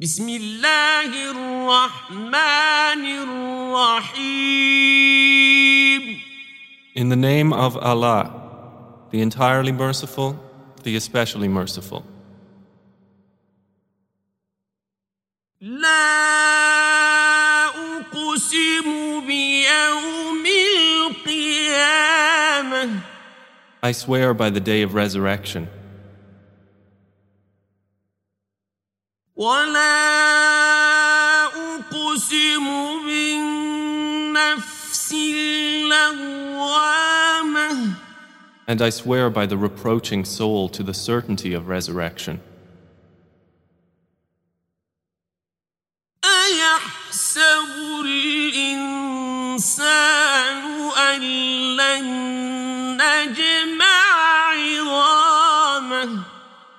بسم الله الرحمن الرحيم In the name of Allah, the entirely merciful, the especially merciful. لا أقسم بيوم القيامة I swear by the day of resurrection, ولا أقسم بالنفس اللوامة and I swear by the reproaching soul to the certainty of resurrection.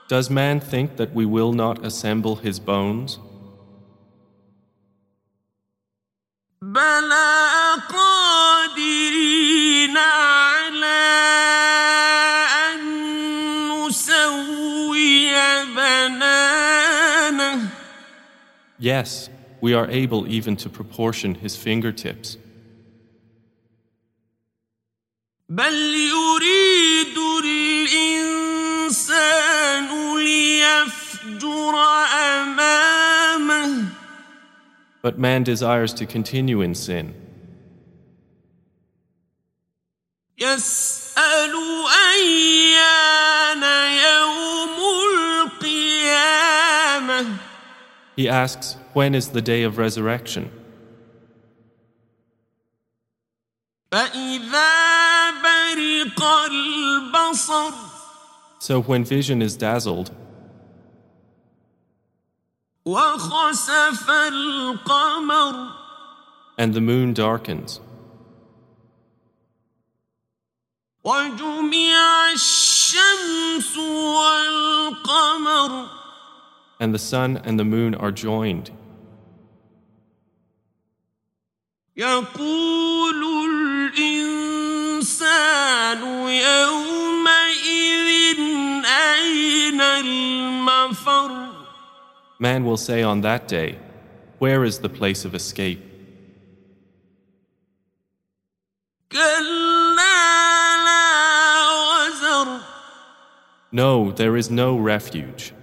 Does man think that we will not assemble his bones? بلى قادرين على أن نسوي بنانه Yes, we are able even to proportion his fingertips. بل يريد but man desires to continue in sin. He asks, When is the day of resurrection? So when vision is dazzled, and the moon darkens, وجمع الشمس والقمر and the sun and the moon are joined, يقول الإنسان يومئذ أين المفر Man will say on that day, Where is the place of escape? No, there is no refuge.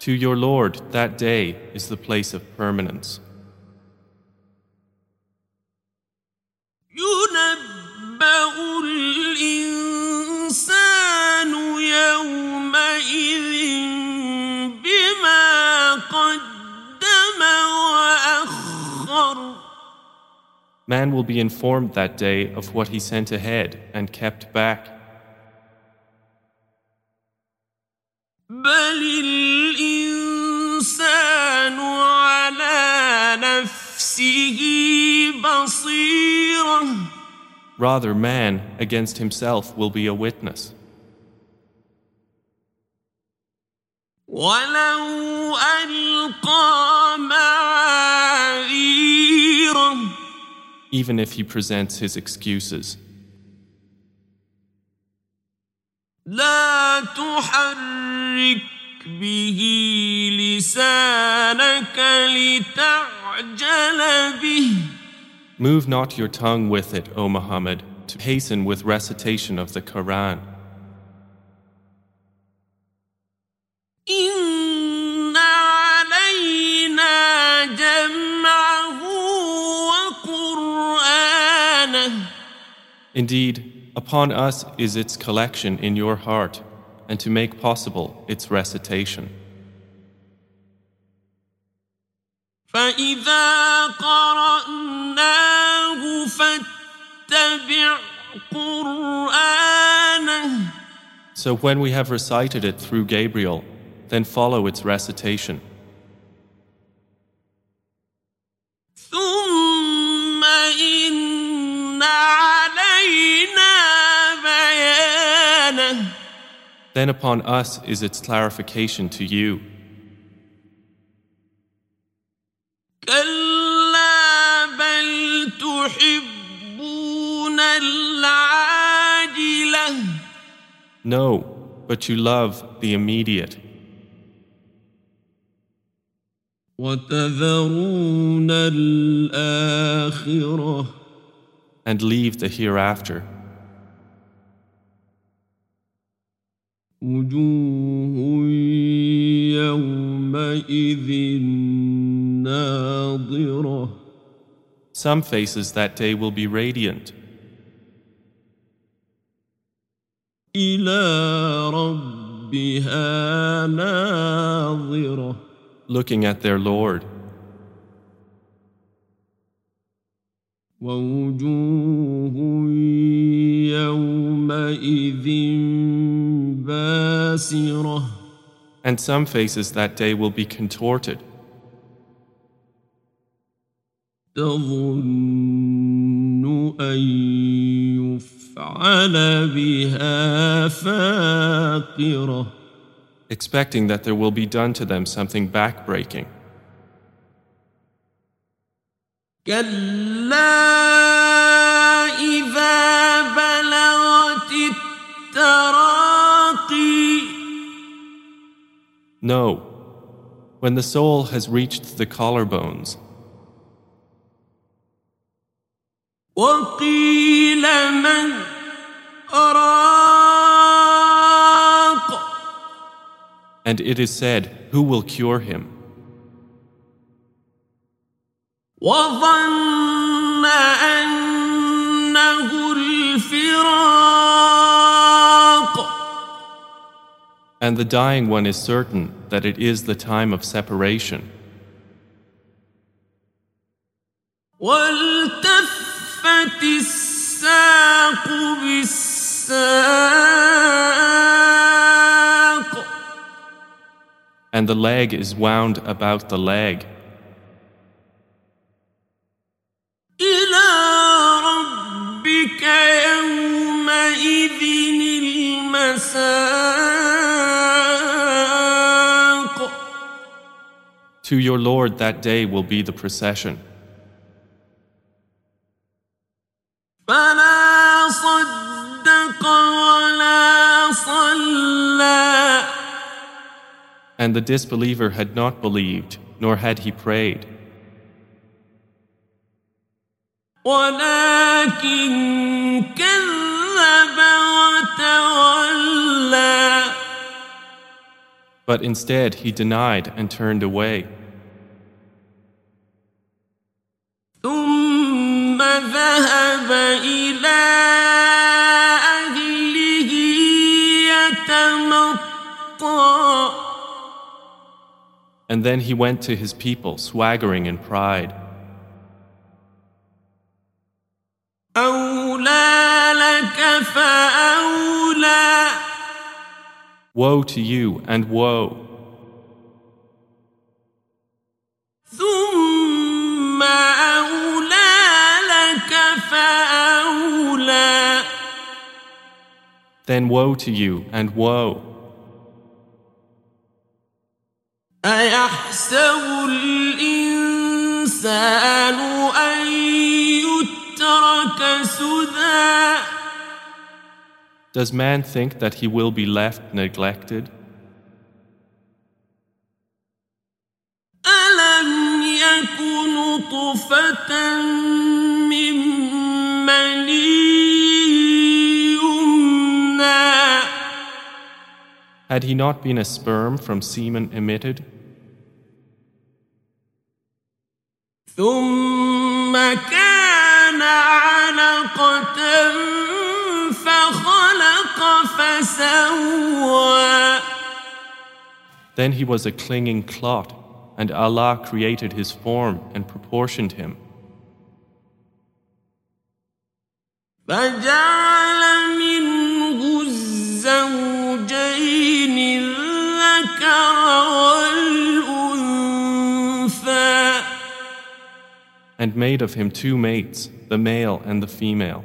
To your Lord, that day is the place of permanence. Man will be informed that day of what he sent ahead and kept back. بل الإنسان على نفسه بصيرة Rather, man against himself will be a witness. ولو ألقى معاذيره even if he presents his excuses. لا تحرك به لسانك لتعجل به Move not your tongue with it, O Muhammad, to hasten with recitation of the Quran. Indeed, upon us is its collection in your heart, and to make possible its recitation. فإذا قرأناه فاتبع قرآنه So when we have recited it through Gabriel, then follow its recitation. ثم إن Then upon us is its clarification to you. No, but you love the immediate. And leave the hereafter. وجوه يومئذ ناظرة Some faces that day will be radiant. إلى ربها ناظرة looking at their Lord. ووجوه يومئذ باسرة And some faces that day will be contorted, تظن أن يفعل بها فاقرة expecting that there will be done to them something backbreaking. كلا No, when the soul has reached the collarbones, وقيل من راق and it is said, Who will cure him? وظن أنه And the dying one is certain that it is the time of separation. والتفت الساق بالساق And the leg is wound about the leg, إلى ربك يومئذ المساق To your Lord that day will be the procession. And the disbeliever had not believed, nor had he prayed. But instead he denied and turned away. ثم ذهب إلى أهله يتمطى And then he went to his people, swaggering in pride. أولى لك فأولى Woe to you and woe! Then woe to you and woe! أيحسب الإنسان أن يترك سدى Does man think that he will be left neglected? ألم يك نطفة Had he not been a sperm from semen emitted? ثم كان علقة فخلق فسوى Then he was a clinging clot, and Allah created his form and proportioned him. فجعل made of him two mates, the male and the female.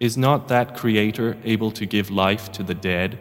Is not that Creator able to give life to the dead?